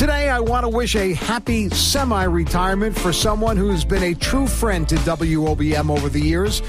Today, I want to wish a happy semi retirement for someone who's been a true friend to WOBM over the years.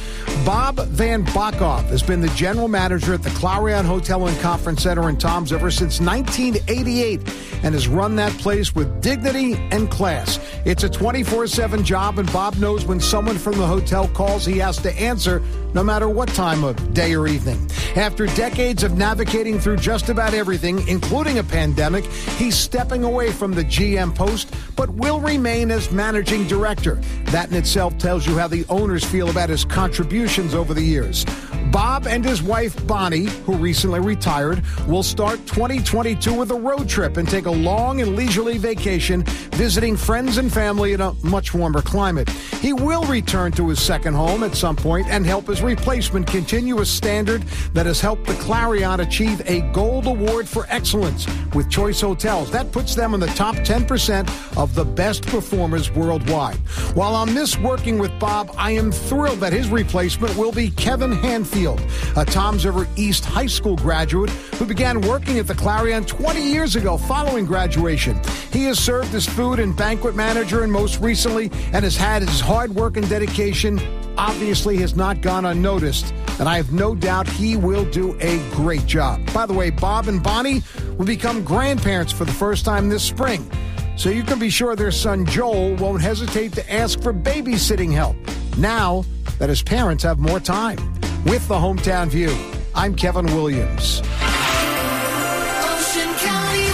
Bob Van Bokhoff has been the general manager at the Clarion Hotel and Conference Center in Toms ever since 1988 and has run that place with dignity and class. It's a 24 7 job, and Bob knows when someone from the hotel calls, he has to answer no matter what time of day or evening. After decades of navigating through just about everything, including a pandemic, he's stepping away from the GM post, but will remain as managing director. That in itself tells you how the owners feel about his contributions over the years. Bob and his wife Bonnie, who recently retired, will start 2022 with a road trip and take a long and leisurely vacation, visiting friends and family in a much warmer climate. He will return to his second home at some point and help his replacement continue a standard that has helped the Clarion achieve a gold award for excellence with Choice Hotels. That puts them in the top 10% of the best performers worldwide. While I miss working with Bob, I am thrilled that his replacement will be Kevin Hanfield, a Toms River East High School graduate who began working at the Clarion 20 years ago following graduation. He has served as food and banquet manager and most recently and has had his hard work and dedication obviously has not gone unnoticed, and I have no doubt he will do a great job. By the way, Bob and Bonnie will become grandparents for the first time this spring, so you can be sure their son Joel won't hesitate to ask for babysitting help now that his parents have more time. With the Hometown View, I'm Kevin Williams.